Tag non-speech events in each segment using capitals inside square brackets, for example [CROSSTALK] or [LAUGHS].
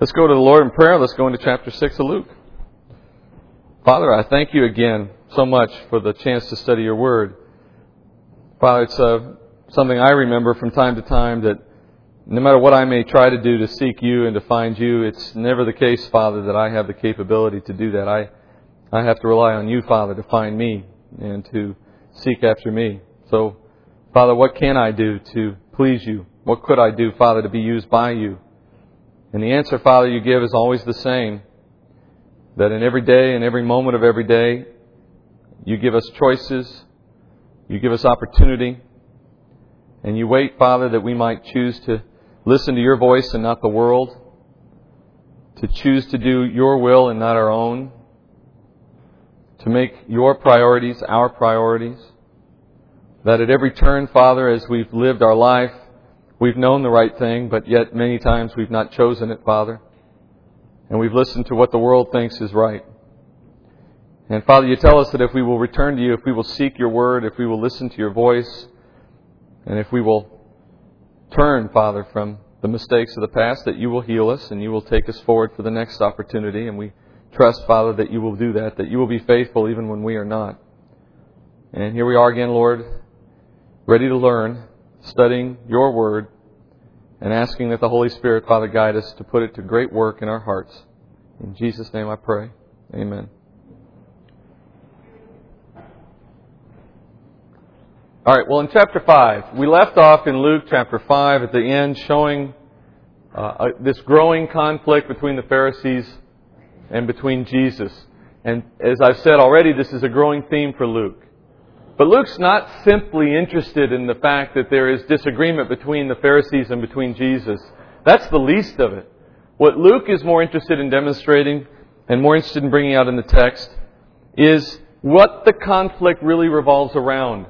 Let's go to the Lord in prayer. Let's go into chapter 6 of Luke. Father, I thank you again so much for the chance to study your word. Father, it's uh, something I remember from time to time that no matter what I may try to do to seek you and to find you, it's never the case, Father, that I have the capability to do that. I, I have to rely on you, Father, to find me and to seek after me. So, Father, what can I do to please you? What could I do, Father, to be used by you? And the answer, Father, you give is always the same. That in every day and every moment of every day, you give us choices, you give us opportunity, and you wait, Father, that we might choose to listen to your voice and not the world, to choose to do your will and not our own, to make your priorities our priorities. That at every turn, Father, as we've lived our life, we've known the right thing, but yet many times we've not chosen it, Father. And we've listened to what the world thinks is right. And Father, you tell us that if we will return to you, if we will seek your word, if we will listen to your voice, and if we will turn, Father, from the mistakes of the past, that you will heal us and you will take us forward for the next opportunity. And we trust, Father, that you will do that, that you will be faithful even when we are not. And here we are again, Lord, ready to learn, studying your word, and asking that the Holy Spirit, Father, guide us to put it to great work in our hearts. In Jesus' name I pray. Amen. All right, well, in chapter 5, we left off in Luke chapter 5 at the end showing uh, this growing conflict between the Pharisees and between Jesus. And as I've said already, this is a growing theme for Luke. But Luke's not simply interested in the fact that there is disagreement between the Pharisees and between Jesus. That's the least of it. What Luke is more interested in demonstrating and more interested in bringing out in the text is what the conflict really revolves around.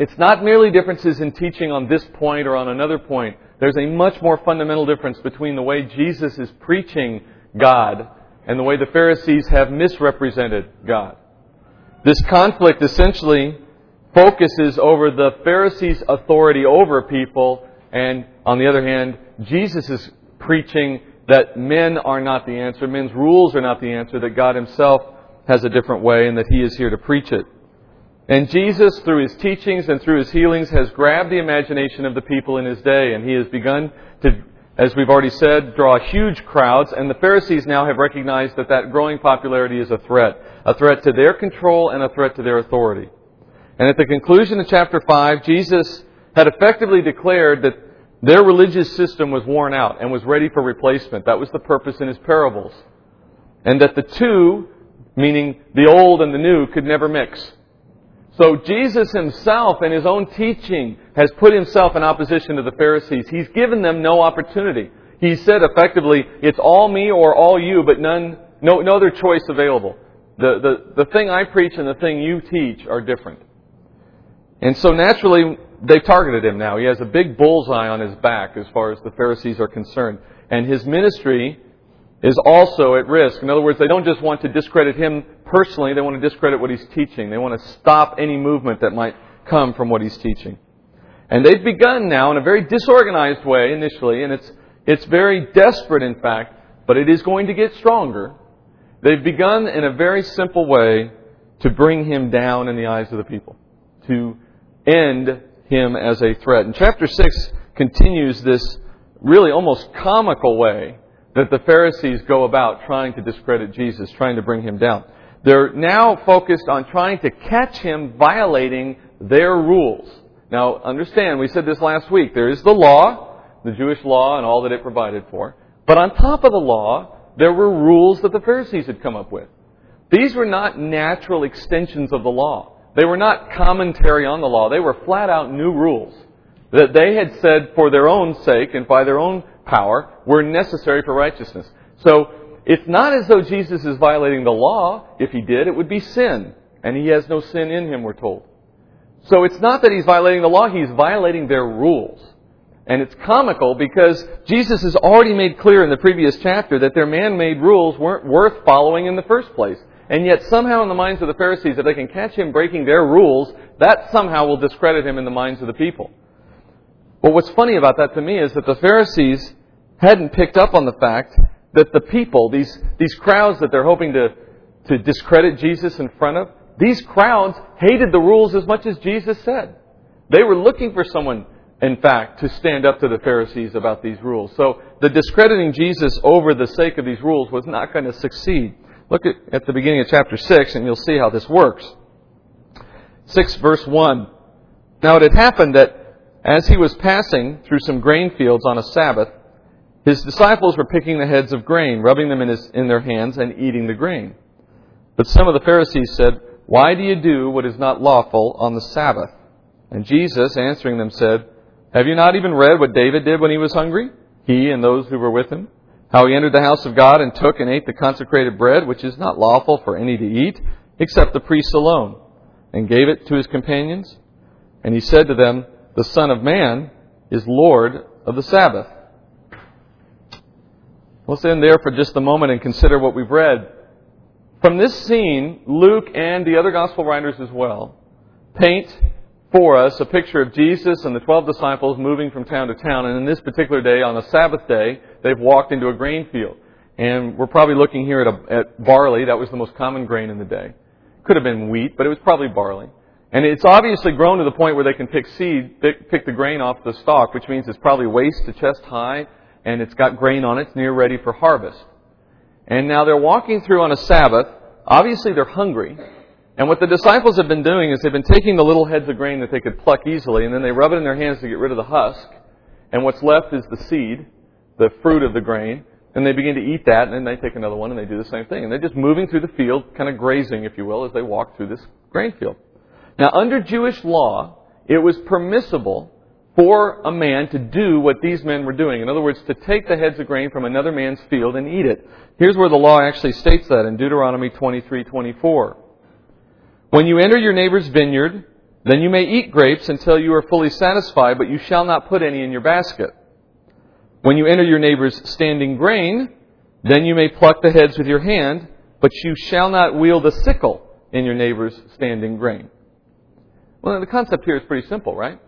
It's not merely differences in teaching on this point or on another point. There's a much more fundamental difference between the way Jesus is preaching God and the way the Pharisees have misrepresented God. This conflict essentially focuses over the Pharisees' authority over people, and on the other hand, Jesus is preaching that men are not the answer, men's rules are not the answer, that God Himself has a different way, and that He is here to preach it. And Jesus, through his teachings and through his healings, has grabbed the imagination of the people in his day, and he has begun to, as we've already said, draw huge crowds, and the Pharisees now have recognized that that growing popularity is a threat. A threat to their control and a threat to their authority. And at the conclusion of chapter 5, Jesus had effectively declared that their religious system was worn out and was ready for replacement. That was the purpose in his parables. And that the two, meaning the old and the new, could never mix. So Jesus himself in his own teaching has put himself in opposition to the Pharisees. He's given them no opportunity. He said effectively, it's all me or all you, but none, no, no other choice available. The, the, the thing I preach and the thing you teach are different. And so naturally, they've targeted him now. He has a big bullseye on his back as far as the Pharisees are concerned. And his ministry is also at risk. In other words, they don't just want to discredit him personally, they want to discredit what he's teaching. They want to stop any movement that might come from what he's teaching. And they've begun now in a very disorganized way initially, and it's, it's very desperate in fact, but it is going to get stronger. They've begun in a very simple way to bring him down in the eyes of the people, to end him as a threat. And chapter 6 continues this really almost comical way that the Pharisees go about trying to discredit Jesus, trying to bring him down. They're now focused on trying to catch him violating their rules. Now, understand, we said this last week. There is the law, the Jewish law, and all that it provided for. But on top of the law, there were rules that the Pharisees had come up with. These were not natural extensions of the law. They were not commentary on the law. They were flat out new rules that they had said for their own sake and by their own power were necessary for righteousness. So it's not as though Jesus is violating the law. If he did, it would be sin. And he has no sin in him, we're told. So it's not that he's violating the law, he's violating their rules. And it's comical because Jesus has already made clear in the previous chapter that their man-made rules weren't worth following in the first place. And yet somehow in the minds of the Pharisees, if they can catch him breaking their rules, that somehow will discredit him in the minds of the people. But what's funny about that to me is that the Pharisees hadn't picked up on the fact that the people, these, these crowds that they're hoping to, to discredit Jesus in front of, these crowds hated the rules as much as Jesus said. They were looking for someone, in fact, to stand up to the Pharisees about these rules. So the discrediting Jesus over the sake of these rules was not going to succeed. Look at, at the beginning of chapter 6 and you'll see how this works. 6 verse 1. Now it had happened that as he was passing through some grain fields on a Sabbath, his disciples were picking the heads of grain, rubbing them in, his, in their hands, and eating the grain. But some of the Pharisees said, Why do you do what is not lawful on the Sabbath? And Jesus, answering them, said, Have you not even read what David did when he was hungry? He and those who were with him? How he entered the house of God and took and ate the consecrated bread, which is not lawful for any to eat, except the priests alone, and gave it to his companions? And he said to them, The Son of Man is Lord of the Sabbath. Let's end there for just a moment and consider what we've read. From this scene, Luke and the other gospel writers as well paint for us a picture of Jesus and the 12 disciples moving from town to town. And in this particular day, on a Sabbath day, they've walked into a grain field. And we're probably looking here at, a, at barley. That was the most common grain in the day. Could have been wheat, but it was probably barley. And it's obviously grown to the point where they can pick seed, pick, pick the grain off the stalk, which means it's probably waist to chest high, and it's got grain on it. It's near ready for harvest. And now they're walking through on a Sabbath. Obviously they're hungry. And what the disciples have been doing is they've been taking the little heads of grain that they could pluck easily, and then they rub it in their hands to get rid of the husk. And what's left is the seed, the fruit of the grain. And they begin to eat that, and then they take another one and they do the same thing. And they're just moving through the field, kind of grazing, if you will, as they walk through this grain field. Now, under Jewish law, it was permissible for a man to do what these men were doing. In other words, to take the heads of grain from another man's field and eat it. Here's where the law actually states that in Deuteronomy 23:24. When you enter your neighbor's vineyard, then you may eat grapes until you are fully satisfied, but you shall not put any in your basket. When you enter your neighbor's standing grain, then you may pluck the heads with your hand, but you shall not wield a sickle in your neighbor's standing grain. Well, the concept here is pretty simple, right?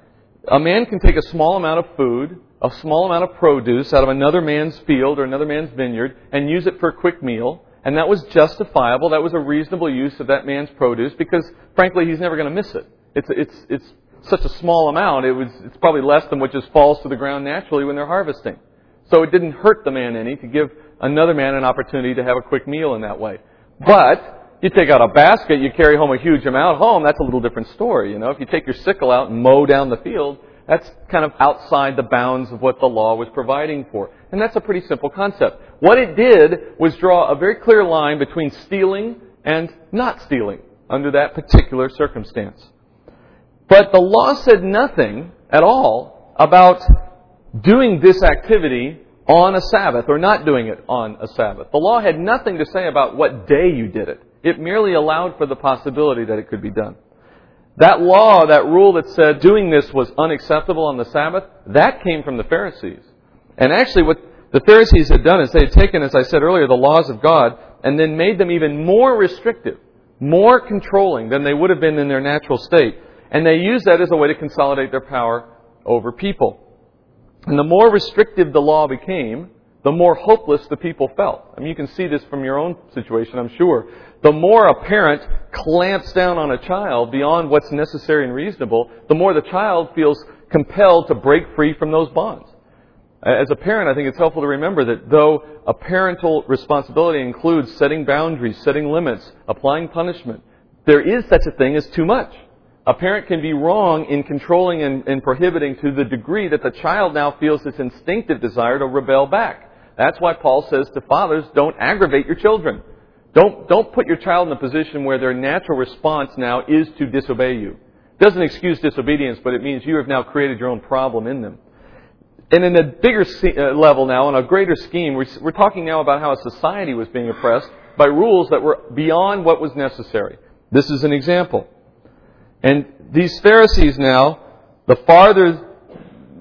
A man can take a small amount of food, a small amount of produce out of another man's field or another man's vineyard, and use it for a quick meal, and that was justifiable. That was a reasonable use of that man's produce because, frankly, he's never going to miss it. It's, it's, it's such a small amount, it was, it's probably less than what just falls to the ground naturally when they're harvesting. So it didn't hurt the man any to give another man an opportunity to have a quick meal in that way. But you take out a basket, you carry home a huge amount home, that's a little different story. You know, if you take your sickle out and mow down the field, that's kind of outside the bounds of what the law was providing for. And that's a pretty simple concept. What it did was draw a very clear line between stealing and not stealing under that particular circumstance. But the law said nothing at all about doing this activity on a Sabbath or not doing it on a Sabbath. The law had nothing to say about what day you did it. It merely allowed for the possibility that it could be done. That law, that rule that said doing this was unacceptable on the Sabbath, that came from the Pharisees. And actually what the Pharisees had done is they had taken, as I said earlier, the laws of God and then made them even more restrictive, more controlling than they would have been in their natural state. And they use that as a way to consolidate their power over people. And the more restrictive the law became, the more hopeless the people felt. I mean, you can see this from your own situation, I'm sure. The more a parent clamps down on a child beyond what's necessary and reasonable, the more the child feels compelled to break free from those bonds. As a parent, I think it's helpful to remember that though a parental responsibility includes setting boundaries, setting limits, applying punishment, there is such a thing as too much. A parent can be wrong in controlling and, and, prohibiting to the degree that the child now feels this instinctive desire to rebel back. That's why Paul says to fathers, don't aggravate your children. Don't, don't put your child in a position where their natural response now is to disobey you. It doesn't excuse disobedience, but it means you have now created your own problem in them. And in a bigger uh, level now, on a greater scheme, we're, we're talking now about how a society was being oppressed by rules that were beyond what was necessary. This is an example. And these Pharisees now, the farther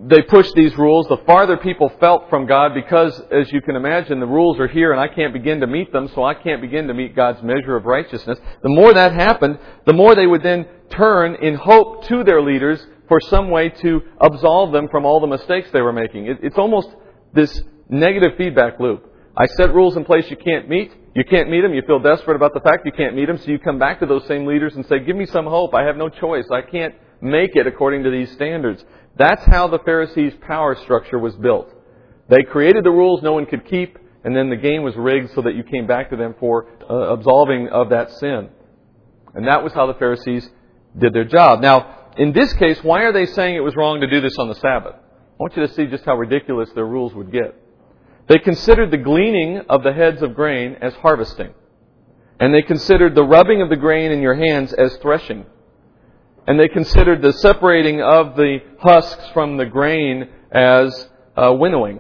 they pushed these rules, the farther people felt from God because, as you can imagine, the rules are here and I can't begin to meet them, so I can't begin to meet God's measure of righteousness. The more that happened, the more they would then turn in hope to their leaders for some way to absolve them from all the mistakes they were making. It's almost this negative feedback loop. I set rules in place you can't meet. You can't meet them. You feel desperate about the fact you can't meet them, so you come back to those same leaders and say, Give me some hope. I have no choice. I can't make it according to these standards. That's how the Pharisees' power structure was built. They created the rules no one could keep, and then the game was rigged so that you came back to them for uh, absolving of that sin. And that was how the Pharisees did their job. Now, in this case, why are they saying it was wrong to do this on the Sabbath? I want you to see just how ridiculous their rules would get. They considered the gleaning of the heads of grain as harvesting. And they considered the rubbing of the grain in your hands as threshing. And they considered the separating of the husks from the grain as uh, winnowing.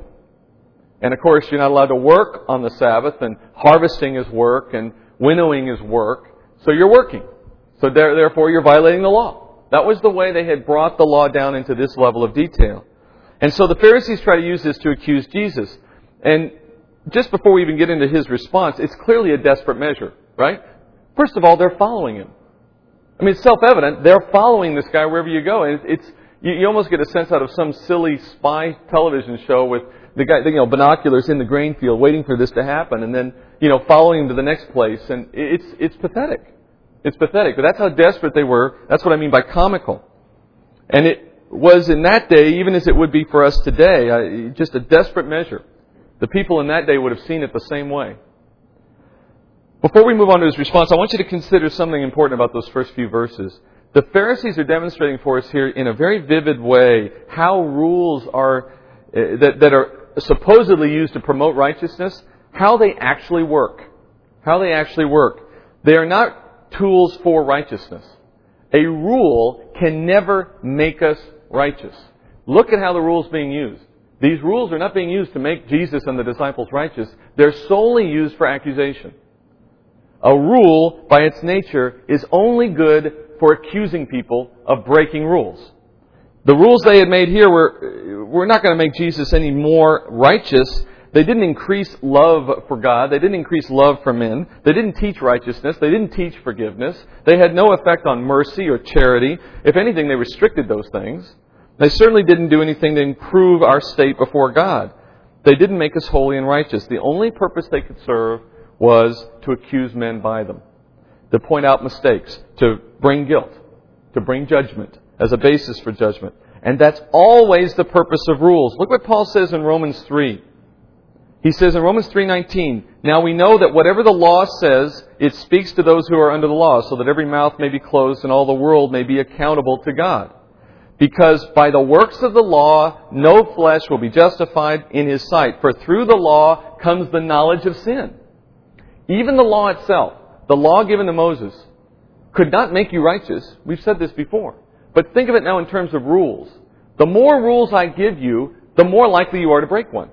And of course, you're not allowed to work on the Sabbath, and harvesting is work, and winnowing is work. So you're working. So therefore, you're violating the law. That was the way they had brought the law down into this level of detail. And so the Pharisees try to use this to accuse Jesus. And just before we even get into his response, it's clearly a desperate measure, right? First of all, they're following him. I mean, it's self-evident. They're following this guy wherever you go. And it's, you, almost get a sense out of some silly spy television show with the guy, you know, binoculars in the grain field waiting for this to happen and then, you know, following him to the next place. And it's, it's pathetic. It's pathetic. But that's how desperate they were. That's what I mean by comical. And it was in that day, even as it would be for us today, just a desperate measure. The people in that day would have seen it the same way. Before we move on to his response, I want you to consider something important about those first few verses. The Pharisees are demonstrating for us here in a very vivid way how rules are uh, that, that are supposedly used to promote righteousness, how they actually work. How they actually work. They are not tools for righteousness. A rule can never make us righteous. Look at how the rule's being used. These rules are not being used to make Jesus and the disciples righteous. They're solely used for accusation. A rule, by its nature, is only good for accusing people of breaking rules. The rules they had made here were, were not going to make Jesus any more righteous. They didn't increase love for God. They didn't increase love for men. They didn't teach righteousness. They didn't teach forgiveness. They had no effect on mercy or charity. If anything, they restricted those things. They certainly didn't do anything to improve our state before God. They didn't make us holy and righteous. The only purpose they could serve was to accuse men by them, to point out mistakes, to bring guilt, to bring judgment as a basis for judgment. And that's always the purpose of rules. Look what Paul says in Romans 3. He says in Romans 3:19, "Now we know that whatever the law says, it speaks to those who are under the law, so that every mouth may be closed and all the world may be accountable to God." Because by the works of the law, no flesh will be justified in his sight. For through the law comes the knowledge of sin. Even the law itself, the law given to Moses, could not make you righteous. We've said this before. But think of it now in terms of rules. The more rules I give you, the more likely you are to break one.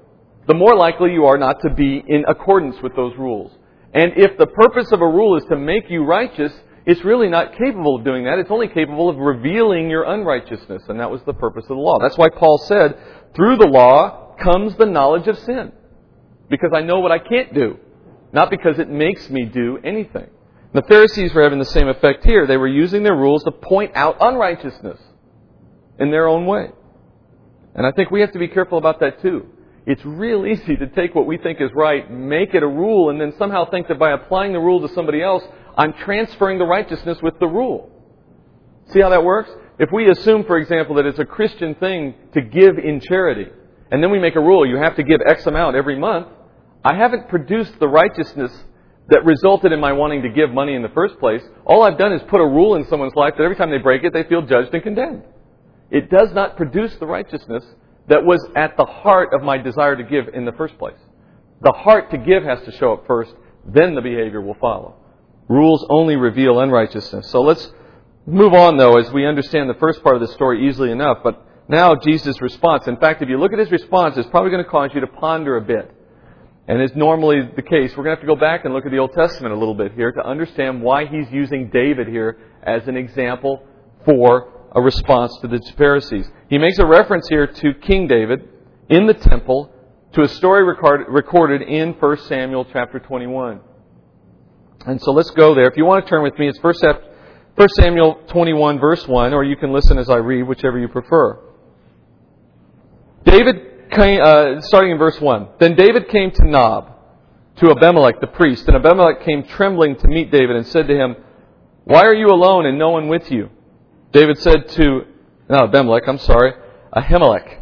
The more likely you are not to be in accordance with those rules. And if the purpose of a rule is to make you righteous, it's really not capable of doing that. It's only capable of revealing your unrighteousness. And that was the purpose of the law. That's why Paul said, through the law comes the knowledge of sin. Because I know what I can't do. Not because it makes me do anything. The Pharisees were having the same effect here. They were using their rules to point out unrighteousness in their own way. And I think we have to be careful about that too. It's real easy to take what we think is right, make it a rule, and then somehow think that by applying the rule to somebody else, I'm transferring the righteousness with the rule. See how that works? If we assume, for example, that it's a Christian thing to give in charity, and then we make a rule, you have to give X amount every month, I haven't produced the righteousness that resulted in my wanting to give money in the first place. All I've done is put a rule in someone's life that every time they break it, they feel judged and condemned. It does not produce the righteousness that was at the heart of my desire to give in the first place. The heart to give has to show up first, then the behavior will follow. Rules only reveal unrighteousness. So let's move on, though, as we understand the first part of the story easily enough. But now Jesus' response. In fact, if you look at his response, it's probably going to cause you to ponder a bit. And as normally the case, we're going to have to go back and look at the Old Testament a little bit here to understand why he's using David here as an example for a response to the Pharisees. He makes a reference here to King David in the temple to a story recorded in 1 Samuel chapter 21. And so let's go there. If you want to turn with me, it's 1 Samuel 21 verse 1, or you can listen as I read, whichever you prefer. David came, uh, starting in verse 1. Then David came to Nob, to Abimelech the priest. And Abimelech came trembling to meet David and said to him, Why are you alone and no one with you? David said to, no, Abimelech, I'm sorry, Ahimelech.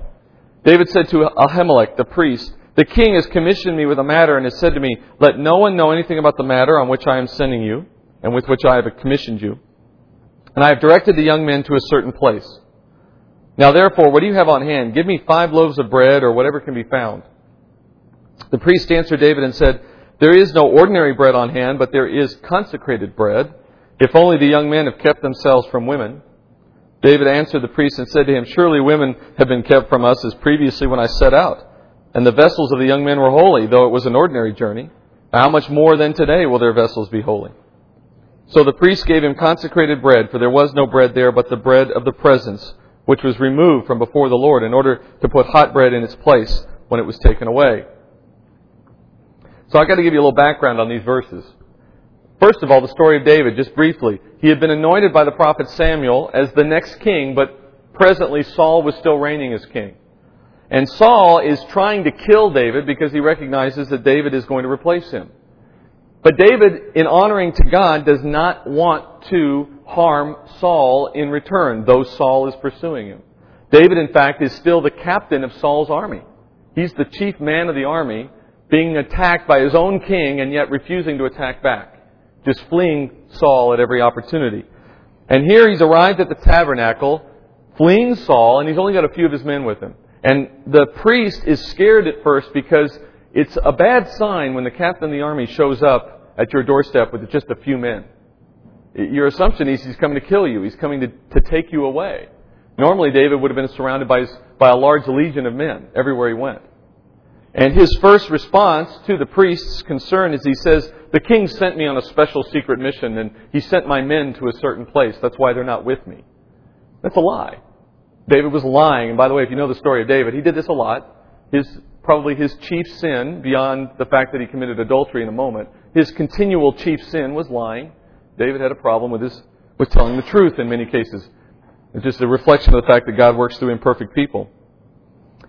David said to Ahimelech the priest, The king has commissioned me with a matter and has said to me, Let no one know anything about the matter on which I am sending you and with which I have commissioned you. And I have directed the young men to a certain place. Now therefore, what do you have on hand? Give me five loaves of bread or whatever can be found. The priest answered David and said, There is no ordinary bread on hand, but there is consecrated bread, if only the young men have kept themselves from women. David answered the priest and said to him, Surely women have been kept from us as previously when I set out, and the vessels of the young men were holy, though it was an ordinary journey. How much more than today will their vessels be holy? So the priest gave him consecrated bread, for there was no bread there but the bread of the presence, which was removed from before the Lord, in order to put hot bread in its place when it was taken away. So I've got to give you a little background on these verses. First of all, the story of David, just briefly. He had been anointed by the prophet Samuel as the next king, but presently Saul was still reigning as king. And Saul is trying to kill David because he recognizes that David is going to replace him. But David, in honoring to God, does not want to harm Saul in return, though Saul is pursuing him. David, in fact, is still the captain of Saul's army. He's the chief man of the army, being attacked by his own king and yet refusing to attack back, just fleeing Saul at every opportunity. And here he's arrived at the tabernacle, fleeing Saul, and he's only got a few of his men with him. And the priest is scared at first because it's a bad sign when the captain of the army shows up at your doorstep with just a few men. Your assumption is he's coming to kill you. He's coming to, to take you away. Normally, David would have been surrounded by, his, by a large legion of men everywhere he went. And his first response to the priest's concern is he says, The king sent me on a special secret mission, and he sent my men to a certain place. That's why they're not with me. That's a lie. David was lying. And by the way, if you know the story of David, he did this a lot. His, probably his chief sin, beyond the fact that he committed adultery in a moment, his continual chief sin was lying. David had a problem with his, with telling the truth in many cases. It's just a reflection of the fact that God works through imperfect people.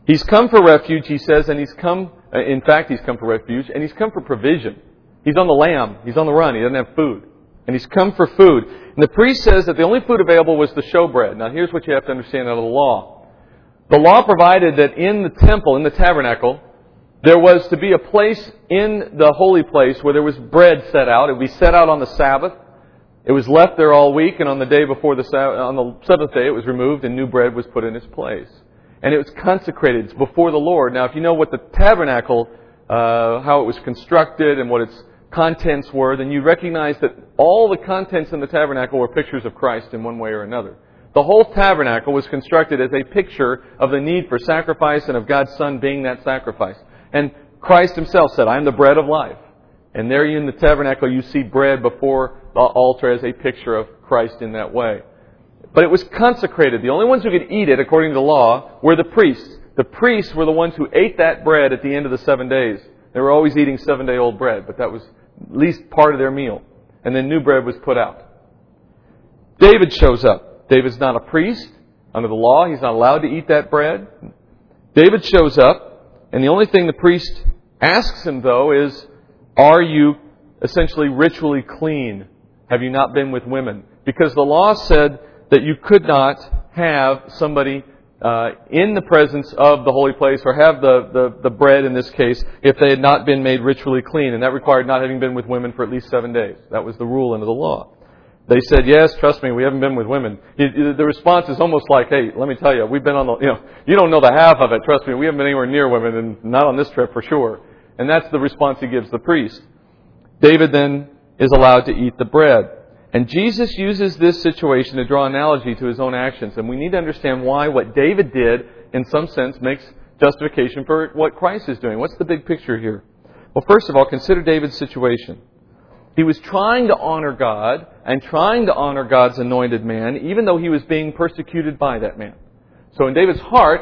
He's come for refuge, he says, and he's come, uh, in fact, he's come for refuge, and he's come for provision. He's on the lam. He's on the run. He doesn't have food. And he's come for food. And the priest says that the only food available was the showbread. Now here's what you have to understand out of the law. The law provided that in the temple, in the tabernacle, there was to be a place in the holy place where there was bread set out. It would be set out on the Sabbath. It was left there all week, and on the day before the Sabbath, on the seventh day, it was removed, and new bread was put in its place and it was consecrated before the Lord. Now, if you know what the tabernacle, uh, how it was constructed and what its contents were, then you recognize that all the contents in the tabernacle were pictures of Christ in one way or another. The whole tabernacle was constructed as a picture of the need for sacrifice and of God's Son being that sacrifice. And Christ himself said, I am the bread of life. And there in the tabernacle you see bread before the altar as a picture of Christ in that way. But it was consecrated. The only ones who could eat it, according to the law, were the priests. The priests were the ones who ate that bread at the end of the seven days. They were always eating seven day old bread, but that was least part of their meal. And then new bread was put out. David shows up. David's not a priest. Under the law, he's not allowed to eat that bread. David shows up, and the only thing the priest asks him, though, is, Are you essentially ritually clean? Have you not been with women? Because the law said that you could not have somebody uh, in the presence of the holy place or have the, the, the bread in this case if they had not been made ritually clean. And that required not having been with women for at least seven days. That was the rule under the law. They said, yes, trust me, we haven't been with women. The response is almost like, hey, let me tell you, we've been on the, you know, you don't know the half of it, trust me, we haven't been anywhere near women and not on this trip for sure. And that's the response he gives the priest. David then is allowed to eat the bread. And Jesus uses this situation to draw analogy to his own actions. And we need to understand why what David did, in some sense, makes justification for what Christ is doing. What's the big picture here? Well, first of all, consider David's situation. He was trying to honor God and trying to honor God's anointed man, even though he was being persecuted by that man. So in David's heart,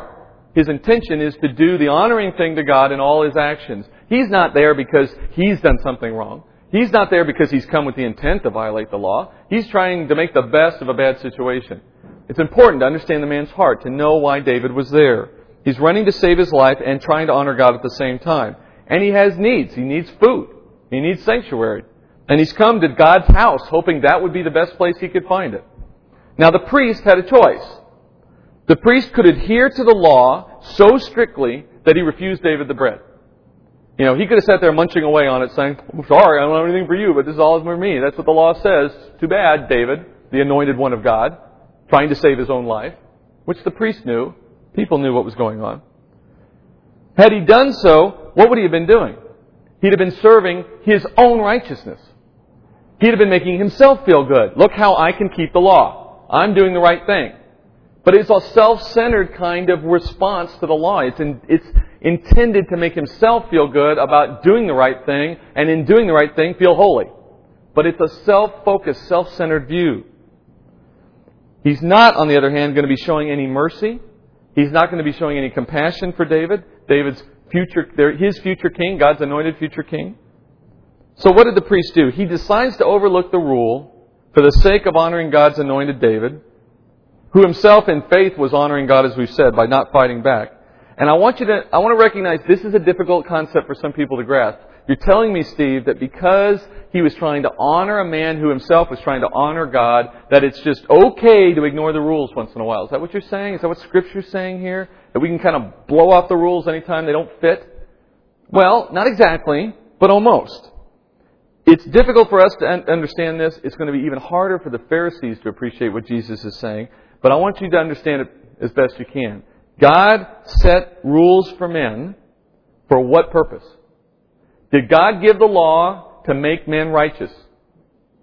his intention is to do the honoring thing to God in all his actions. He's not there because he's done something wrong. He's not there because he's come with the intent to violate the law. He's trying to make the best of a bad situation. It's important to understand the man's heart, to know why David was there. He's running to save his life and trying to honor God at the same time. And he has needs. He needs food. He needs sanctuary. And he's come to God's house hoping that would be the best place he could find it. Now the priest had a choice. The priest could adhere to the law so strictly that he refused David the bread. You know, he could have sat there munching away on it saying, I'm sorry, I don't have anything for you, but this is all for me. That's what the law says. Too bad, David, the anointed one of God, trying to save his own life, which the priest knew. People knew what was going on. Had he done so, what would he have been doing? He'd have been serving his own righteousness. He'd have been making himself feel good. Look how I can keep the law. I'm doing the right thing. But it's a self-centered kind of response to the law. It's, in, it's intended to make himself feel good about doing the right thing, and in doing the right thing, feel holy. But it's a self-focused, self-centered view. He's not, on the other hand, going to be showing any mercy. He's not going to be showing any compassion for David. David's future, his future king, God's anointed future king. So what did the priest do? He decides to overlook the rule for the sake of honoring God's anointed David, who himself in faith was honoring God, as we've said, by not fighting back. And I want you to, I want to recognize this is a difficult concept for some people to grasp. You're telling me, Steve, that because he was trying to honor a man who himself was trying to honor God, that it's just okay to ignore the rules once in a while. Is that what you're saying? Is that what Scripture's saying here? That we can kind of blow off the rules anytime they don't fit? Well, not exactly, but almost. It's difficult for us to understand this. It's going to be even harder for the Pharisees to appreciate what Jesus is saying. But I want you to understand it as best you can. God set rules for men for what purpose? Did God give the law to make men righteous?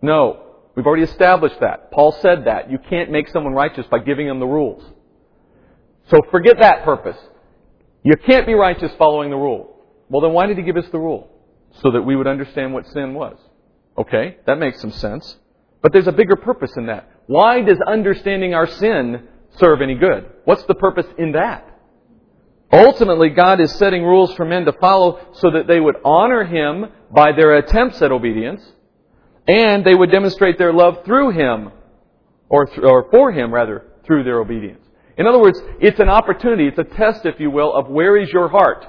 No. We've already established that. Paul said that. You can't make someone righteous by giving them the rules. So forget that purpose. You can't be righteous following the rule. Well, then why did he give us the rule? so that we would understand what sin was. Okay, that makes some sense. But there's a bigger purpose in that. Why does understanding our sin serve any good? What's the purpose in that? Ultimately, God is setting rules for men to follow so that they would honor Him by their attempts at obedience, and they would demonstrate their love through Him, or, th- or for Him, rather, through their obedience. In other words, it's an opportunity, it's a test, if you will, of where is your heart.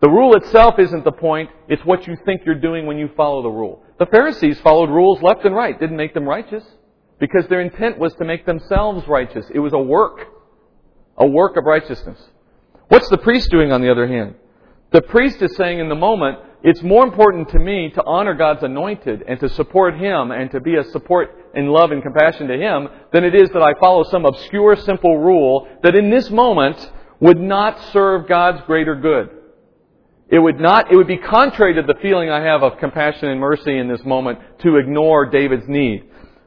The rule itself isn't the point, it's what you think you're doing when you follow the rule. The Pharisees followed rules left and right, didn't make them righteous, because their intent was to make themselves righteous. It was a work, a work of righteousness. What's the priest doing on the other hand? The priest is saying in the moment, it's more important to me to honor God's anointed and to support Him and to be a support in love and compassion to Him than it is that I follow some obscure, simple rule that in this moment would not serve God's greater good. It would not, it would be contrary to the feeling I have of compassion and mercy in this moment to ignore David's need.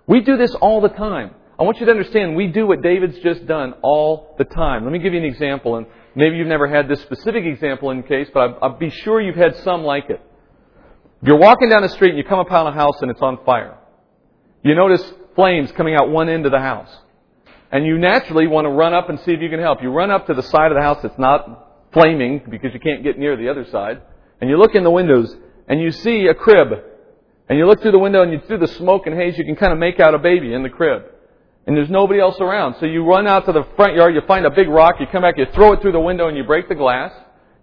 We do this all the time. I want you to understand we do what David's just done all the time. Let me give you an example, and maybe you've never had this specific example in case, but I'll be sure you've had some like it. If you're walking down the street and you come upon a house and it's on fire, you notice flames coming out one end of the house. And you naturally want to run up and see if you can help. You run up to the side of the house that's not flaming because you can't get near the other side. And you look in the windows and you see a crib. And you look through the window and you, through the smoke and haze, you can kind of make out a baby in the crib. And there's nobody else around. So you run out to the front yard, you find a big rock, you come back, you throw it through the window and you break the glass.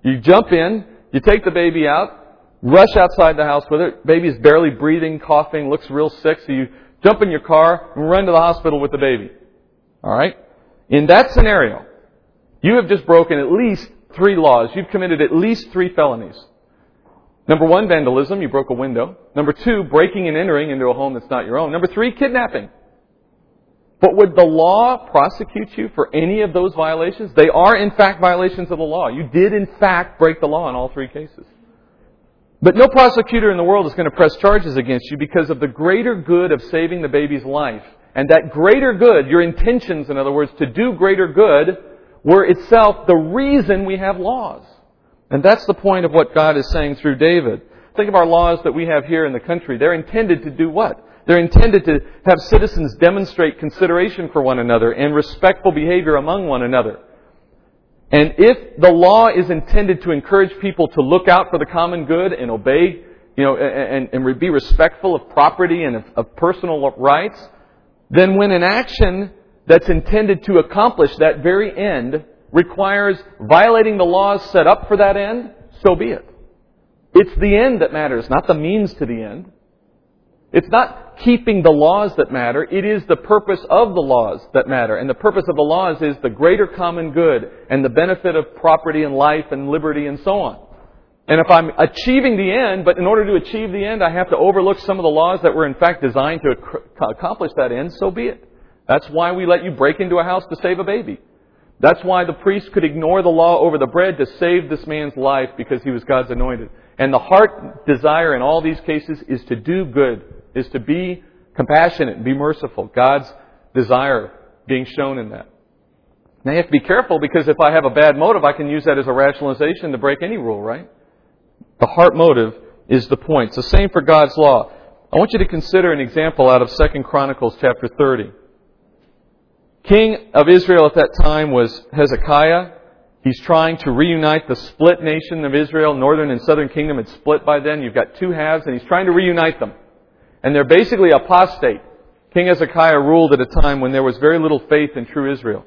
You jump in, you take the baby out, rush outside the house with it. Baby's barely breathing, coughing, looks real sick, so you jump in your car and run to the hospital with the baby. Alright? In that scenario, you have just broken at least three laws. You've committed at least three felonies. Number one, vandalism. You broke a window. Number two, breaking and entering into a home that's not your own. Number three, kidnapping. But would the law prosecute you for any of those violations? They are in fact violations of the law. You did in fact break the law in all three cases. But no prosecutor in the world is going to press charges against you because of the greater good of saving the baby's life. And that greater good, your intentions, in other words, to do greater good, were itself the reason we have laws. And that's the point of what God is saying through David. Think of our laws that we have here in the country. They're intended to do what? They're intended to have citizens demonstrate consideration for one another and respectful behavior among one another. And if the law is intended to encourage people to look out for the common good and obey, you know, and, and be respectful of property and of, of personal rights, then when an action that's intended to accomplish that very end requires violating the laws set up for that end, so be it. It's the end that matters, not the means to the end. It's not keeping the laws that matter. It is the purpose of the laws that matter. And the purpose of the laws is the greater common good and the benefit of property and life and liberty and so on. And if I'm achieving the end, but in order to achieve the end, I have to overlook some of the laws that were in fact designed to accomplish that end, so be it. That's why we let you break into a house to save a baby. That's why the priest could ignore the law over the bread to save this man's life because he was God's anointed. And the heart desire in all these cases is to do good, is to be compassionate and be merciful. God's desire being shown in that. Now you have to be careful because if I have a bad motive, I can use that as a rationalization to break any rule, right? The heart motive is the point. It's the same for God's law. I want you to consider an example out of 2 Chronicles chapter 30. King of Israel at that time was Hezekiah. He's trying to reunite the split nation of Israel. Northern and southern kingdom had split by then. You've got two halves, and he's trying to reunite them. And they're basically apostate. King Hezekiah ruled at a time when there was very little faith in true Israel.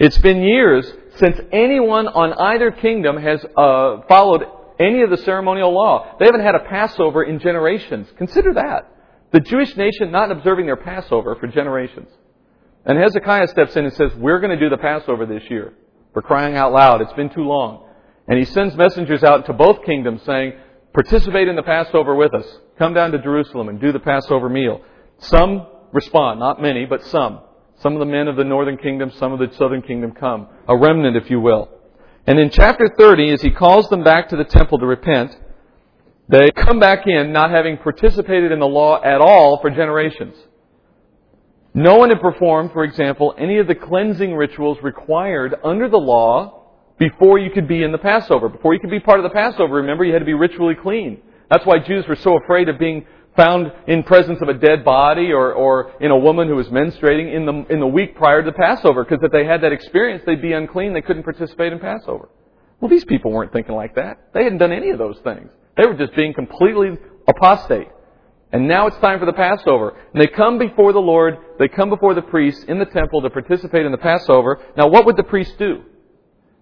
It's been years since anyone on either kingdom has uh, followed any of the ceremonial law. They haven't had a Passover in generations. Consider that. The Jewish nation not observing their Passover for generations. And Hezekiah steps in and says, We're going to do the Passover this year. For crying out loud, it's been too long. And he sends messengers out to both kingdoms saying, Participate in the Passover with us. Come down to Jerusalem and do the Passover meal. Some respond, not many, but some. Some of the men of the northern kingdom, some of the southern kingdom come. A remnant, if you will. And in chapter 30, as he calls them back to the temple to repent, they come back in not having participated in the law at all for generations. No one had performed, for example, any of the cleansing rituals required under the law before you could be in the Passover. Before you could be part of the Passover, remember, you had to be ritually clean. That's why Jews were so afraid of being found in presence of a dead body or, or in a woman who was menstruating in the, in the week prior to the Passover, because if they had that experience, they'd be unclean. They couldn't participate in Passover. Well, these people weren't thinking like that. They hadn't done any of those things. They were just being completely apostate. And now it's time for the Passover. And they come before the Lord, they come before the priest in the temple to participate in the Passover. Now, what would the priest do?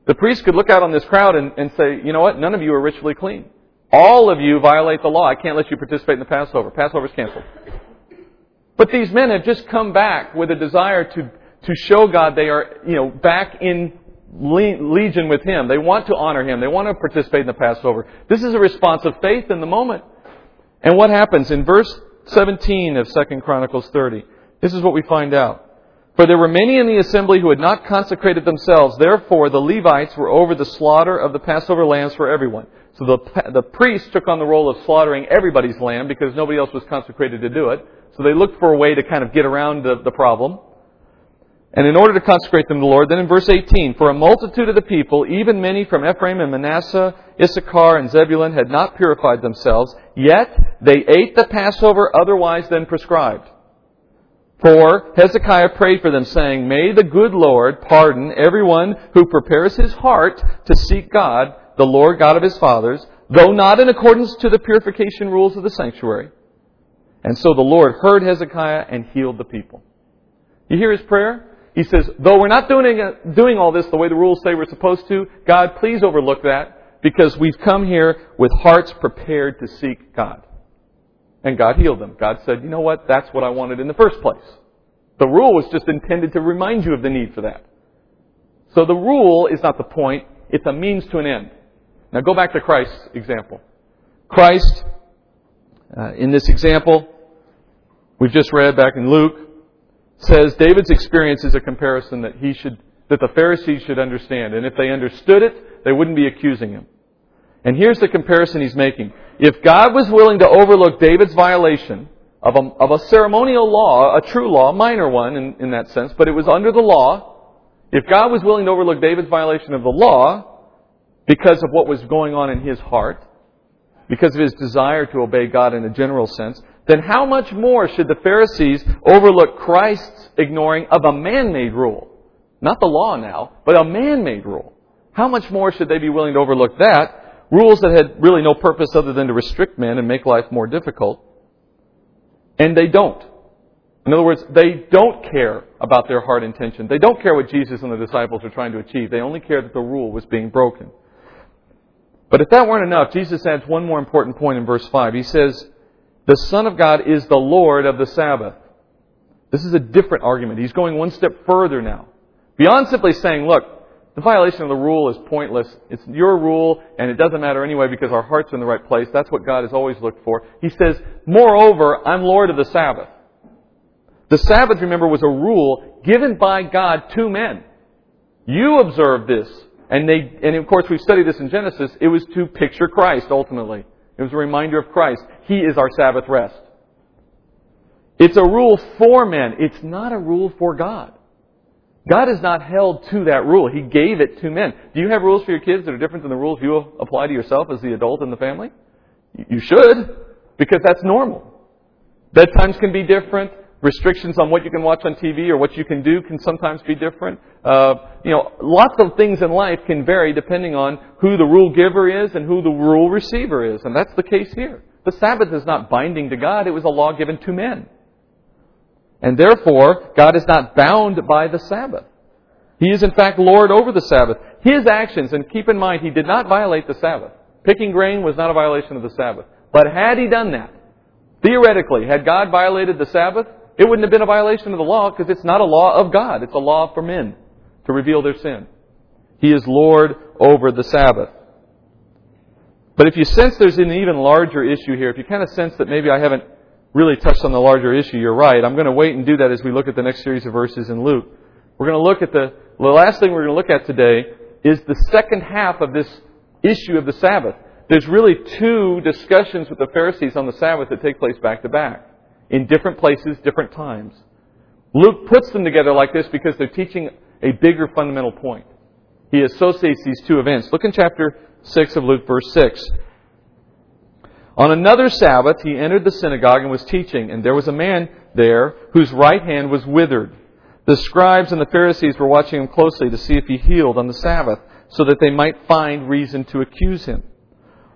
The priest could look out on this crowd and, and say, you know what? None of you are ritually clean. All of you violate the law. I can't let you participate in the Passover. Passover's canceled. But these men have just come back with a desire to, to show God they are, you know, back in legion with Him. They want to honor Him. They want to participate in the Passover. This is a response of faith in the moment. And what happens? In verse 17 of 2 Chronicles 30, this is what we find out. For there were many in the assembly who had not consecrated themselves. Therefore, the Levites were over the slaughter of the Passover lambs for everyone. So the, the priest took on the role of slaughtering everybody's lamb because nobody else was consecrated to do it. So they looked for a way to kind of get around the, the problem. And in order to consecrate them to the Lord, then in verse 18, for a multitude of the people, even many from Ephraim and Manasseh, Issachar and Zebulun, had not purified themselves, yet they ate the Passover otherwise than prescribed. For Hezekiah prayed for them, saying, May the good Lord pardon everyone who prepares his heart to seek God the Lord God of his fathers, though not in accordance to the purification rules of the sanctuary. And so the Lord heard Hezekiah and healed the people. You hear his prayer? He says, though we're not doing, doing all this the way the rules say we're supposed to, God, please overlook that because we've come here with hearts prepared to seek God. And God healed them. God said, you know what? That's what I wanted in the first place. The rule was just intended to remind you of the need for that. So the rule is not the point. It's a means to an end. Now go back to Christ's example. Christ, uh, in this example, we've just read back in Luke, says David's experience is a comparison that he should, that the Pharisees should understand. And if they understood it, they wouldn't be accusing him. And here's the comparison he's making. If God was willing to overlook David's violation of a, of a ceremonial law, a true law, a minor one in, in that sense, but it was under the law, if God was willing to overlook David's violation of the law, because of what was going on in his heart, because of his desire to obey God in a general sense, then how much more should the Pharisees overlook Christ's ignoring of a man-made rule? Not the law now, but a man-made rule. How much more should they be willing to overlook that? Rules that had really no purpose other than to restrict men and make life more difficult. And they don't. In other words, they don't care about their heart intention. They don't care what Jesus and the disciples are trying to achieve. They only care that the rule was being broken. But if that weren't enough, Jesus adds one more important point in verse 5. He says, The Son of God is the Lord of the Sabbath. This is a different argument. He's going one step further now. Beyond simply saying, look, the violation of the rule is pointless. It's your rule, and it doesn't matter anyway because our heart's are in the right place. That's what God has always looked for. He says, moreover, I'm Lord of the Sabbath. The Sabbath, remember, was a rule given by God to men. You observe this. And they, and of course we've studied this in Genesis. It was to picture Christ ultimately. It was a reminder of Christ. He is our Sabbath rest. It's a rule for men. It's not a rule for God. God is not held to that rule. He gave it to men. Do you have rules for your kids that are different than the rules you apply to yourself as the adult in the family? You should, because that's normal. Bedtimes can be different. Restrictions on what you can watch on TV or what you can do can sometimes be different. Uh, you know, lots of things in life can vary depending on who the rule giver is and who the rule receiver is. And that's the case here. The Sabbath is not binding to God. It was a law given to men. And therefore, God is not bound by the Sabbath. He is in fact Lord over the Sabbath. His actions, and keep in mind, He did not violate the Sabbath. Picking grain was not a violation of the Sabbath. But had He done that, theoretically, had God violated the Sabbath, it wouldn't have been a violation of the law because it's not a law of God. It's a law for men to reveal their sin. He is Lord over the Sabbath. But if you sense there's an even larger issue here, if you kind of sense that maybe I haven't really touched on the larger issue, you're right. I'm going to wait and do that as we look at the next series of verses in Luke. We're going to look at the, the last thing we're going to look at today is the second half of this issue of the Sabbath. There's really two discussions with the Pharisees on the Sabbath that take place back to back in different places, different times. Luke puts them together like this because they're teaching a bigger fundamental point. He associates these two events. Look in chapter 6 of Luke, verse 6. On another Sabbath, he entered the synagogue and was teaching, and there was a man there whose right hand was withered. The scribes and the Pharisees were watching him closely to see if he healed on the Sabbath, so that they might find reason to accuse him.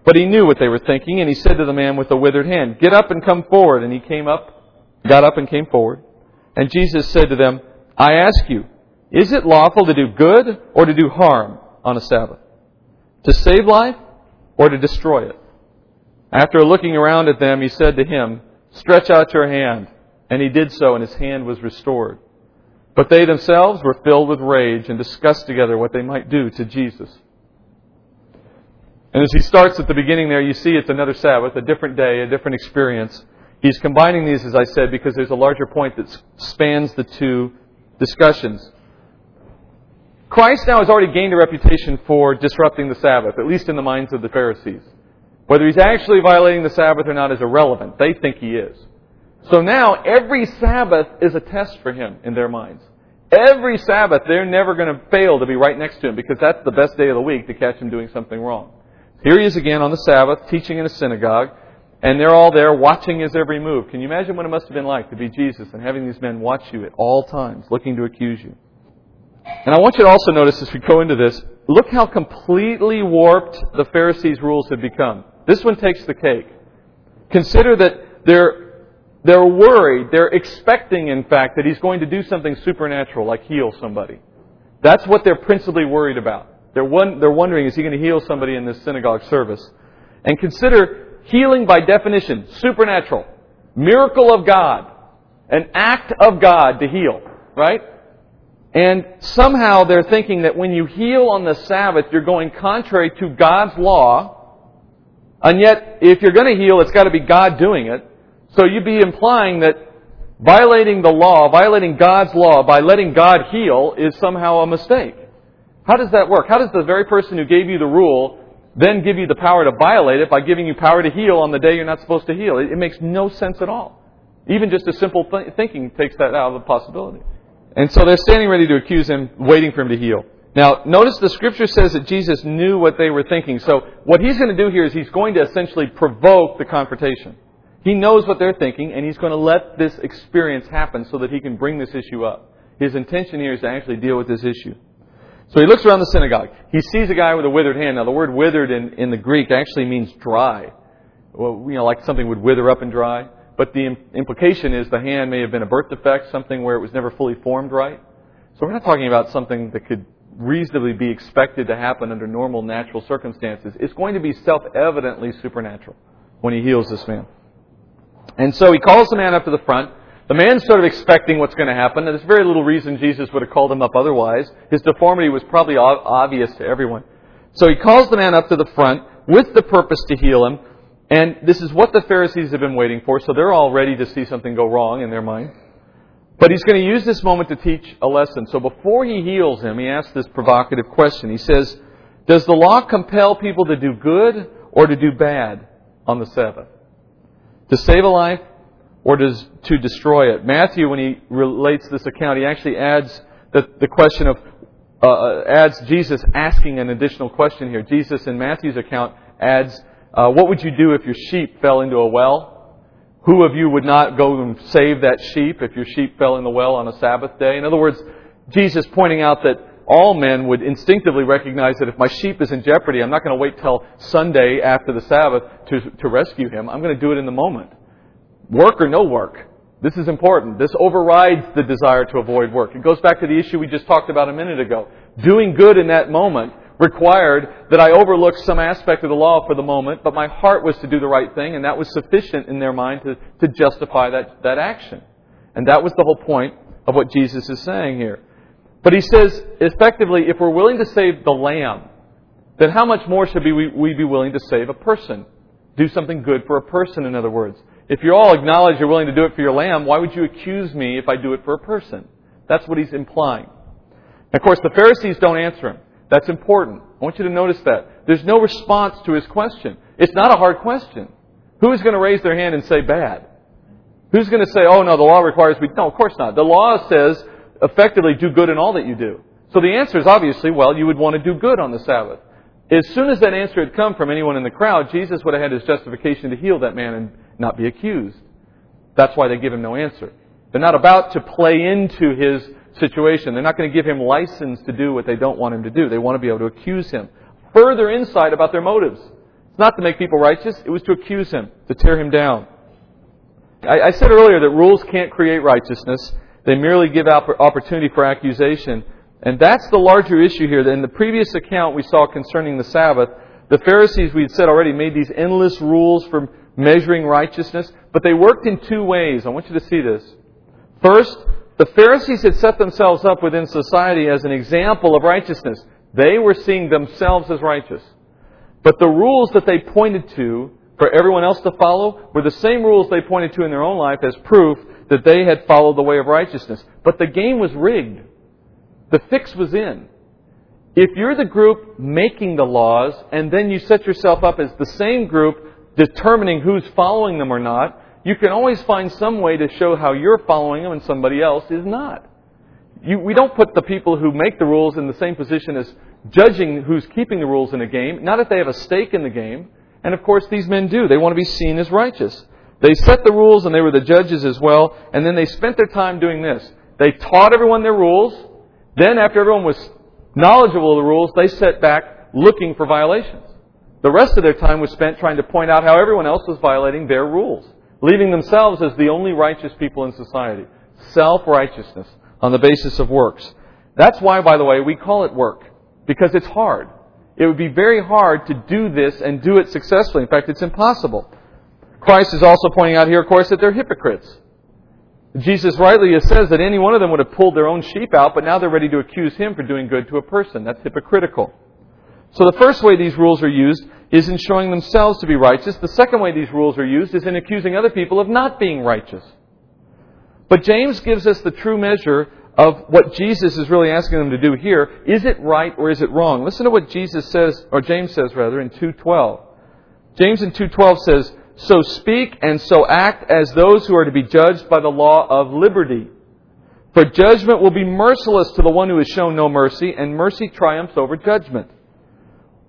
But he knew what they were thinking, and he said to the man with the withered hand, Get up and come forward. And he came up, got up and came forward. And Jesus said to them, I ask you, is it lawful to do good or to do harm on a Sabbath? To save life or to destroy it? After looking around at them, he said to him, Stretch out your hand. And he did so, and his hand was restored. But they themselves were filled with rage and discussed together what they might do to Jesus. And as he starts at the beginning there, you see it's another Sabbath, a different day, a different experience. He's combining these, as I said, because there's a larger point that spans the two discussions. Christ now has already gained a reputation for disrupting the Sabbath, at least in the minds of the Pharisees. Whether he's actually violating the Sabbath or not is irrelevant. They think he is. So now every Sabbath is a test for him in their minds. Every Sabbath, they're never going to fail to be right next to him because that's the best day of the week to catch him doing something wrong. Here he is again on the Sabbath, teaching in a synagogue, and they're all there watching his every move. Can you imagine what it must have been like to be Jesus and having these men watch you at all times, looking to accuse you? And I want you to also notice as we go into this, look how completely warped the Pharisees' rules have become. This one takes the cake. Consider that they're, they're worried, they're expecting, in fact, that he's going to do something supernatural, like heal somebody. That's what they're principally worried about. They're, one, they're wondering, is he going to heal somebody in this synagogue service? And consider healing by definition, supernatural, miracle of God, an act of God to heal, right? And somehow they're thinking that when you heal on the Sabbath, you're going contrary to God's law. And yet, if you're going to heal, it's got to be God doing it. So you'd be implying that violating the law, violating God's law by letting God heal is somehow a mistake. How does that work? How does the very person who gave you the rule then give you the power to violate it by giving you power to heal on the day you're not supposed to heal? It, it makes no sense at all. Even just a simple th- thinking takes that out of the possibility. And so they're standing ready to accuse him, waiting for him to heal. Now, notice the scripture says that Jesus knew what they were thinking. So what he's going to do here is he's going to essentially provoke the confrontation. He knows what they're thinking, and he's going to let this experience happen so that he can bring this issue up. His intention here is to actually deal with this issue. So he looks around the synagogue. He sees a guy with a withered hand. Now, the word withered in, in the Greek actually means dry. Well, you know, like something would wither up and dry. But the implication is the hand may have been a birth defect, something where it was never fully formed right. So we're not talking about something that could reasonably be expected to happen under normal natural circumstances. It's going to be self evidently supernatural when he heals this man. And so he calls the man up to the front. The man's sort of expecting what's going to happen, and there's very little reason Jesus would have called him up otherwise. His deformity was probably obvious to everyone. So he calls the man up to the front with the purpose to heal him, and this is what the Pharisees have been waiting for, so they're all ready to see something go wrong in their mind. But he's going to use this moment to teach a lesson. So before he heals him, he asks this provocative question. He says, Does the law compel people to do good or to do bad on the Sabbath? To save a life or does, to destroy it? Matthew, when he relates this account, he actually adds the, the question of, uh, uh adds Jesus asking an additional question here. Jesus in Matthew's account adds, uh, What would you do if your sheep fell into a well? Who of you would not go and save that sheep if your sheep fell in the well on a Sabbath day? In other words, Jesus pointing out that all men would instinctively recognize that if my sheep is in jeopardy, I'm not going to wait till Sunday after the Sabbath to, to rescue him. I'm going to do it in the moment. Work or no work. This is important. This overrides the desire to avoid work. It goes back to the issue we just talked about a minute ago. Doing good in that moment required that I overlook some aspect of the law for the moment, but my heart was to do the right thing, and that was sufficient in their mind to, to justify that, that action. And that was the whole point of what Jesus is saying here. But he says, effectively, if we're willing to save the lamb, then how much more should we, we be willing to save a person? Do something good for a person, in other words. If you all acknowledge you're willing to do it for your lamb, why would you accuse me if I do it for a person? That's what he's implying. of course, the Pharisees don't answer him. That's important. I want you to notice that. There's no response to his question. It's not a hard question. Who is going to raise their hand and say bad? Who's going to say, oh no, the law requires we. No, of course not. The law says effectively do good in all that you do. So the answer is obviously, well, you would want to do good on the Sabbath. As soon as that answer had come from anyone in the crowd, Jesus would have had his justification to heal that man and not be accused. That's why they give him no answer. They're not about to play into his situation. They're not going to give him license to do what they don't want him to do. They want to be able to accuse him. Further insight about their motives. It's not to make people righteous, it was to accuse him, to tear him down. I, I said earlier that rules can't create righteousness, they merely give opportunity for accusation. And that's the larger issue here. In the previous account we saw concerning the Sabbath, the Pharisees, we had said already, made these endless rules for measuring righteousness, but they worked in two ways. I want you to see this. First, the Pharisees had set themselves up within society as an example of righteousness. They were seeing themselves as righteous. But the rules that they pointed to for everyone else to follow were the same rules they pointed to in their own life as proof that they had followed the way of righteousness. But the game was rigged. The fix was in. If you're the group making the laws and then you set yourself up as the same group determining who's following them or not, you can always find some way to show how you're following them and somebody else is not. You, we don't put the people who make the rules in the same position as judging who's keeping the rules in a game, not if they have a stake in the game. And of course, these men do. They want to be seen as righteous. They set the rules and they were the judges as well, and then they spent their time doing this. They taught everyone their rules. Then, after everyone was knowledgeable of the rules, they sat back looking for violations. The rest of their time was spent trying to point out how everyone else was violating their rules leaving themselves as the only righteous people in society. Self righteousness on the basis of works. That's why, by the way, we call it work, because it's hard. It would be very hard to do this and do it successfully. In fact, it's impossible. Christ is also pointing out here, of course, that they're hypocrites. Jesus rightly says that any one of them would have pulled their own sheep out, but now they're ready to accuse him for doing good to a person. That's hypocritical. So the first way these rules are used is in showing themselves to be righteous. The second way these rules are used is in accusing other people of not being righteous. But James gives us the true measure of what Jesus is really asking them to do here. Is it right or is it wrong? Listen to what Jesus says, or James says rather, in 2.12. James in 2.12 says, So speak and so act as those who are to be judged by the law of liberty. For judgment will be merciless to the one who has shown no mercy, and mercy triumphs over judgment.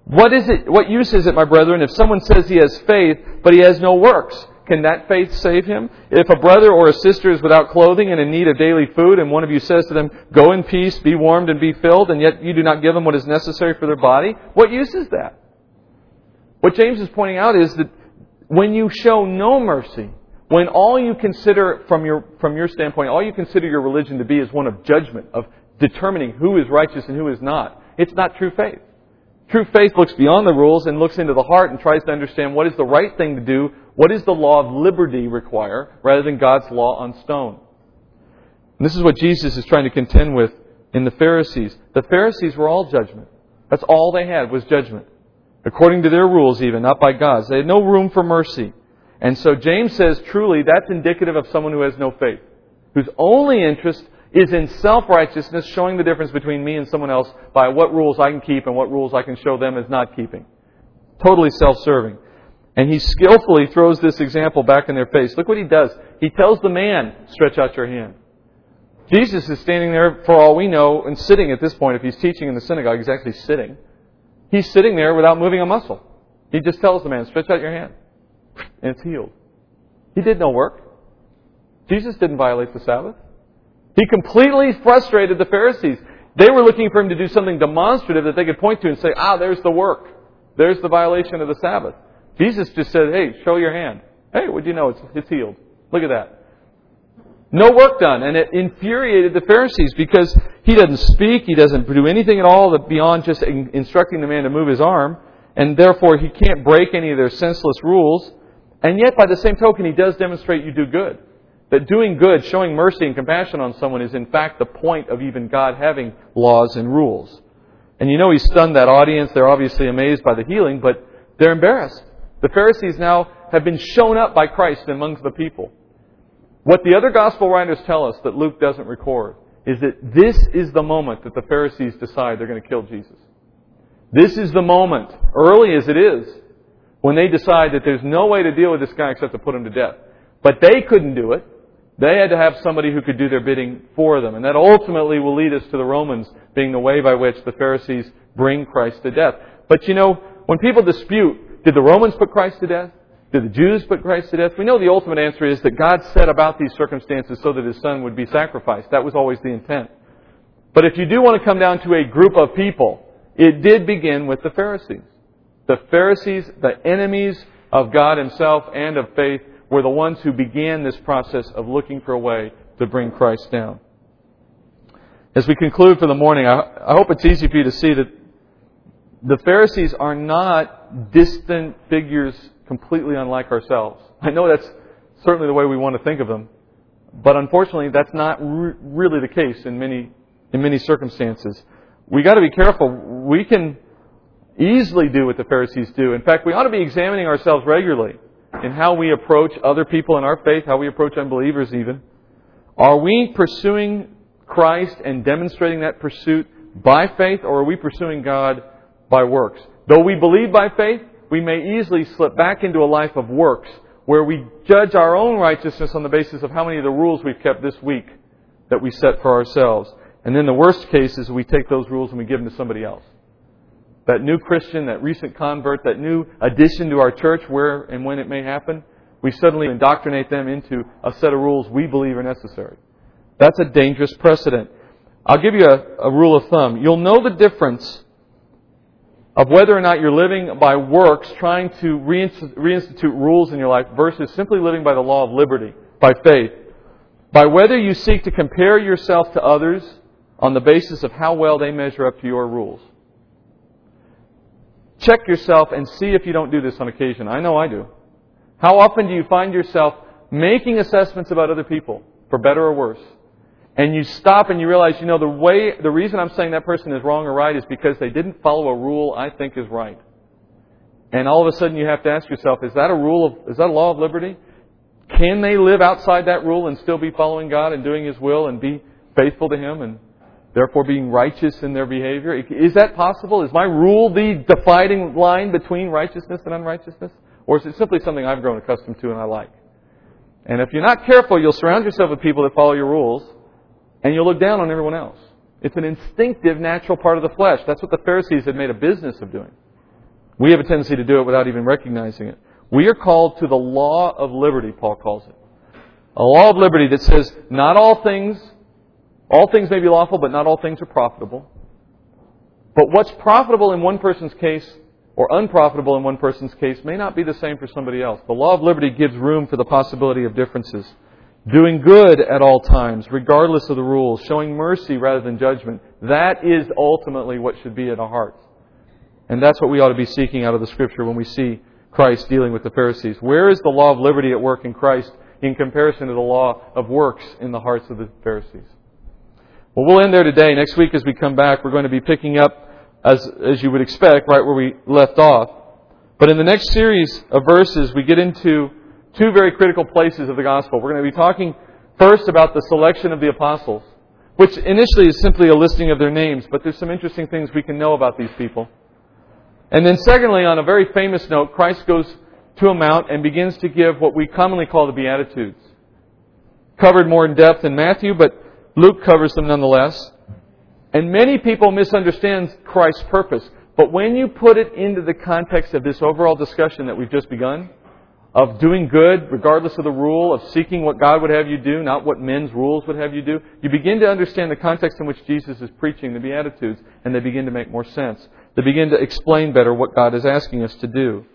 What is it, what use is it, my brethren, if someone says he has faith, but he has no works? Can that faith save him? If a brother or a sister is without clothing and in need of daily food, and one of you says to them, Go in peace, be warmed and be filled, and yet you do not give them what is necessary for their body, what use is that? What James is pointing out is that when you show no mercy, when all you consider from your, from your standpoint, all you consider your religion to be is one of judgment, of determining who is righteous and who is not. It's not true faith. True faith looks beyond the rules and looks into the heart and tries to understand what is the right thing to do, what does the law of liberty require, rather than God's law on stone. And this is what Jesus is trying to contend with in the Pharisees. The Pharisees were all judgment. That's all they had was judgment. According to their rules, even, not by God's. They had no room for mercy. And so James says, truly, that's indicative of someone who has no faith, whose only interest is in self-righteousness, showing the difference between me and someone else by what rules I can keep and what rules I can show them as not keeping. Totally self-serving. And he skillfully throws this example back in their face. Look what he does. He tells the man, stretch out your hand. Jesus is standing there, for all we know, and sitting at this point. If he's teaching in the synagogue, he's actually sitting. He's sitting there without moving a muscle. He just tells the man, stretch out your hand. And it's healed. He did no work. Jesus didn't violate the Sabbath. He completely frustrated the Pharisees. They were looking for him to do something demonstrative that they could point to and say, ah, there's the work. There's the violation of the Sabbath. Jesus just said, hey, show your hand. Hey, what do you know? It's, it's healed. Look at that. No work done. And it infuriated the Pharisees because he doesn't speak, he doesn't do anything at all beyond just instructing the man to move his arm, and therefore he can't break any of their senseless rules. And yet, by the same token, he does demonstrate you do good. That doing good, showing mercy and compassion on someone is in fact the point of even God having laws and rules. And you know he stunned that audience. They're obviously amazed by the healing, but they're embarrassed. The Pharisees now have been shown up by Christ amongst the people. What the other gospel writers tell us that Luke doesn't record is that this is the moment that the Pharisees decide they're going to kill Jesus. This is the moment, early as it is, when they decide that there's no way to deal with this guy except to put him to death. But they couldn't do it. They had to have somebody who could do their bidding for them. And that ultimately will lead us to the Romans being the way by which the Pharisees bring Christ to death. But you know, when people dispute, did the Romans put Christ to death? Did the Jews put Christ to death? We know the ultimate answer is that God set about these circumstances so that his son would be sacrificed. That was always the intent. But if you do want to come down to a group of people, it did begin with the Pharisees. The Pharisees, the enemies of God himself and of faith, were the ones who began this process of looking for a way to bring Christ down. As we conclude for the morning, I, hope it's easy for you to see that the Pharisees are not distant figures completely unlike ourselves. [LAUGHS] I know that's certainly the way we want to think of them, but unfortunately, that's not re- really the case in many in many circumstances. We got to be careful. We can easily do what the Pharisees do. In fact, we ought to be examining ourselves regularly in how we approach other people in our faith, how we approach unbelievers even. Are we pursuing Christ and demonstrating that pursuit by faith, or are we pursuing God by works? Though we believe by faith, we may easily slip back into a life of works where we judge our own righteousness on the basis of how many of the rules we've kept this week that we set for ourselves. And then the worst case is we take those rules and we give them to somebody else. That new Christian, that recent convert, that new addition to our church, where and when it may happen, we suddenly indoctrinate them into a set of rules we believe are necessary. That's a dangerous precedent. I'll give you a, a rule of thumb. You'll know the difference of whether or not you're living by works, trying to reinstitute rules in your life, versus simply living by the law of liberty, by faith. By whether you seek to compare yourself to others on the basis of how well they measure up to your rules. Check yourself and see if you don't do this on occasion. I know I do. How often do you find yourself making assessments about other people, for better or worse? And you stop and you realize, you know, the way, the reason I'm saying that person is wrong or right is because they didn't follow a rule I think is right. And all of a sudden you have to ask yourself, is that a rule of, is that a law of liberty? Can they live outside that rule and still be following God and doing His will and be faithful to Him and therefore being righteous in their behavior? Is that possible? Is my rule the dividing line between righteousness and unrighteousness? Or is it simply something I've grown accustomed to and I like? And if you're not careful, you'll surround yourself with people that follow your rules and you'll look down on everyone else. It's an instinctive, natural part of the flesh. That's what the Pharisees had made a business of doing. We have a tendency to do it without even recognizing it. We are called to the law of liberty, Paul calls it. A law of liberty that says not all things, all things may be lawful, but not all things are profitable. But what's profitable in one person's case or unprofitable in one person's case may not be the same for somebody else. The law of liberty gives room for the possibility of differences. Doing good at all times, regardless of the rules, showing mercy rather than judgment. That is ultimately what should be in our hearts. And that's what we ought to be seeking out of the Scripture when we see Christ dealing with the Pharisees. Where is the law of liberty at work in Christ in comparison to the law of works in the hearts of the Pharisees? Well, we'll end there today. Next week, as we come back, we're going to be picking up, as, as you would expect, right where we left off. But in the next series of verses, we get into two very critical places of the gospel. We're going to be talking first about the selection of the apostles, which initially is simply a listing of their names, but there's some interesting things we can know about these people. And then secondly, on a very famous note, Christ goes to a mount and begins to give what we commonly call the Beatitudes. Covered more in depth in Matthew, but Luke covers them nonetheless. And many people misunderstand Christ's purpose. But when you put it into the context of this overall discussion that we've just begun, of doing good regardless of the rule, of seeking what God would have you do, not what men's rules would have you do, you begin to understand the context in which Jesus is preaching the Beatitudes, and they begin to make more sense. They begin to explain better what God is asking us to do.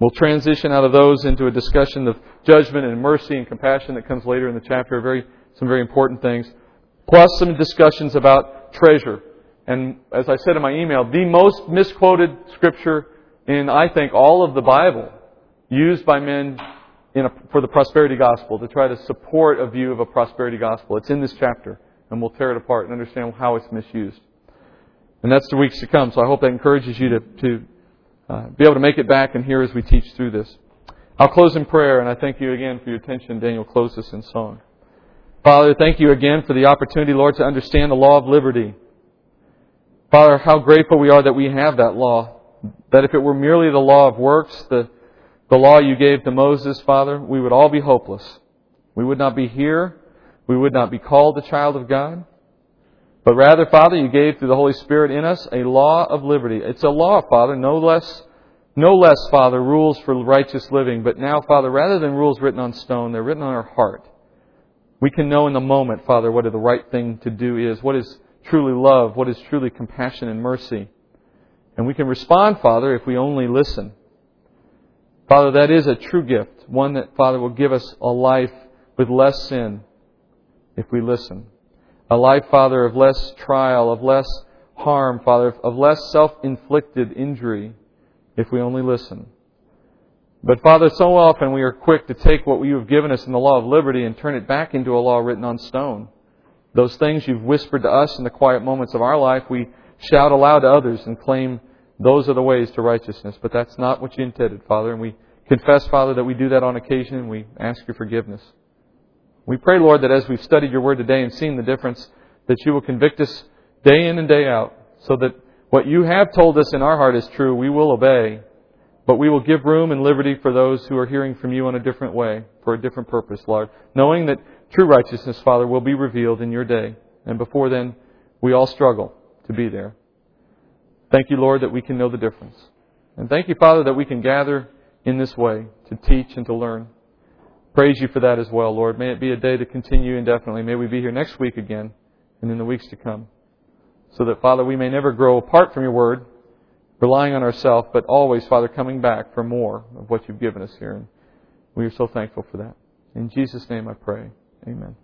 We'll transition out of those into a discussion of judgment and mercy and compassion that comes later in the chapter, very, some very important things, plus some discussions about treasure. And as I said in my email, the most misquoted scripture in, I think, all of the Bible used by men a, for the prosperity gospel to try to support a view of a prosperity gospel. It's in this chapter, and we'll tear it apart and understand how it's misused. And that's the weeks to come. So I hope that encourages you to, to uh, be able to make it back and hear as we teach through this. I'll close in prayer, and I thank you again for your attention. Daniel, close this in song. Father, thank you again for the opportunity, Lord, to understand the law of liberty. Father, how grateful we are that we have that law. That if it were merely the law of works, the the law you gave to Moses, Father, we would all be hopeless. We would not be here. We would not be called the child of God. But rather, Father, you gave through the Holy Spirit in us a law of liberty. It's a law, Father, no less, no less, Father, rules for righteous living. But now, Father, rather than rules written on stone, they're written on our heart. We can know in the moment, Father, what the right thing to do is, what is truly love, what is truly compassion and mercy. And we can respond, Father, if we only listen. Father, that is a true gift, one that, Father, will give us a life with less sin if we listen. A life, Father, of less trial, of less harm, Father, of less self inflicted injury if we only listen. But Father, so often we are quick to take what you have given us in the law of liberty and turn it back into a law written on stone. Those things you've whispered to us in the quiet moments of our life, we shout aloud to others and claim those are the ways to righteousness. But that's not what you intended, Father. And we confess, Father, that we do that on occasion and we ask your forgiveness. We pray, Lord, that as we've studied your word today and seen the difference, that you will convict us day in and day out so that what you have told us in our heart is true. We will obey, but we will give room and liberty for those who are hearing from you in a different way, for a different purpose, Lord, knowing that true righteousness, Father, will be revealed in your day. And before then, we all struggle to be there. Thank you, Lord, that we can know the difference. And thank you, Father, that we can gather in this way to teach and to learn. Praise you for that as well, Lord. May it be a day to continue indefinitely. May we be here next week again and in the weeks to come. So that, Father, we may never grow apart from your word, relying on ourselves, but always, Father, coming back for more of what you've given us here. And we are so thankful for that. In Jesus' name I pray. Amen.